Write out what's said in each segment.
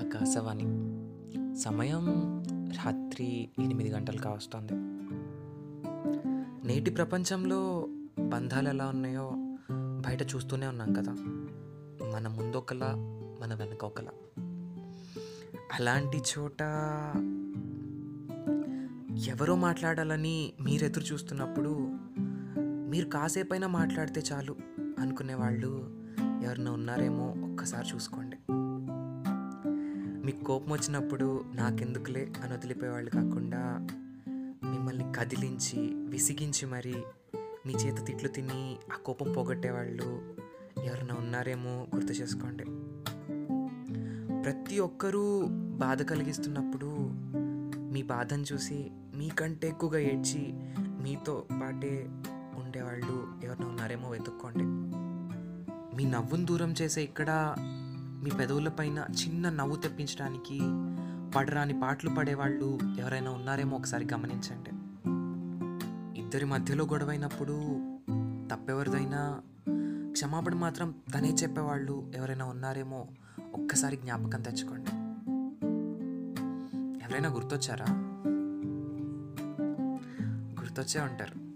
ఆకాశవాణి. సమయం రాత్రి ఎనిమిది గంటలు కావస్తుంది నేటి ప్రపంచంలో బంధాలు ఎలా ఉన్నాయో బయట చూస్తూనే ఉన్నాం కదా. మన ముందొకలా మన వెనక ఒకలా అలాంటి చోట ఎవరో మాట్లాడాలని మీరు ఎదురు చూస్తున్నప్పుడు మీరు కాసేపైనా మాట్లాడితే చాలు అనుకునే వాళ్ళు ఎవరిన ఉన్నారేమో ఒక్కసారి చూసుకోండి. మీకు కోపం వచ్చినప్పుడు నాకెందుకులే అని వదిలిపోయేవాళ్ళు కాకుండా మిమ్మల్ని కదిలించి విసిగించి మరి మీ చేత తిట్లు తిని ఆ కోపం పోగొట్టేవాళ్ళు ఎవరైనా ఉన్నారేమో గుర్తు చేసుకోండి. ప్రతి ఒక్కరూ బాధ కలిగిస్తున్నప్పుడు మీ బాధను చూసి మీకంటే ఎక్కువగా ఏడ్చి మీతో పాటే ఉండేవాళ్ళు ఎవరైనా ఉన్నారేమో వెతుక్కోండి. మీ నవ్వును దూరం చేసే ఇక్కడ మీ పెదవులపైన చిన్న నవ్వు తెప్పించడానికి పడరాని పాటలు పడేవాళ్ళు ఎవరైనా ఉన్నారేమో ఒకసారి గమనించండి. ఇద్దరి మధ్యలో గొడవైనప్పుడు తప్పెవరిదైనా క్షమాపణ మాత్రం తనే చెప్పేవాళ్ళు ఎవరైనా ఉన్నారేమో ఒక్కసారి జ్ఞాపకం తెచ్చుకోండి. ఎవరైనా గుర్తొచ్చారా? గుర్తొచ్చే ఉంటారు.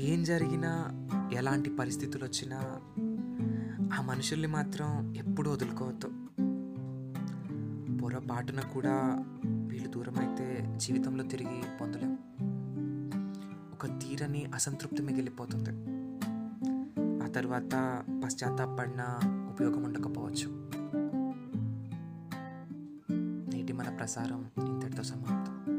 ఏం జరిగినా ఎలాంటి పరిస్థితులు వచ్చినా ఆ మనుషుల్ని మాత్రం ఎప్పుడూ వదులుకోవద్దు. పొరపాటున కూడా వీళ్ళు దూరం అయితే జీవితంలో తిరిగి పొందలేం. ఒక తీరని అసంతృప్తి మిగిలిపోతుంది. ఆ తర్వాత పశ్చాత్తాపడిన ఉపయోగం ఉండకపోవచ్చు. నేటి మన ప్రసారం ఇంతటితో సమాప్తం.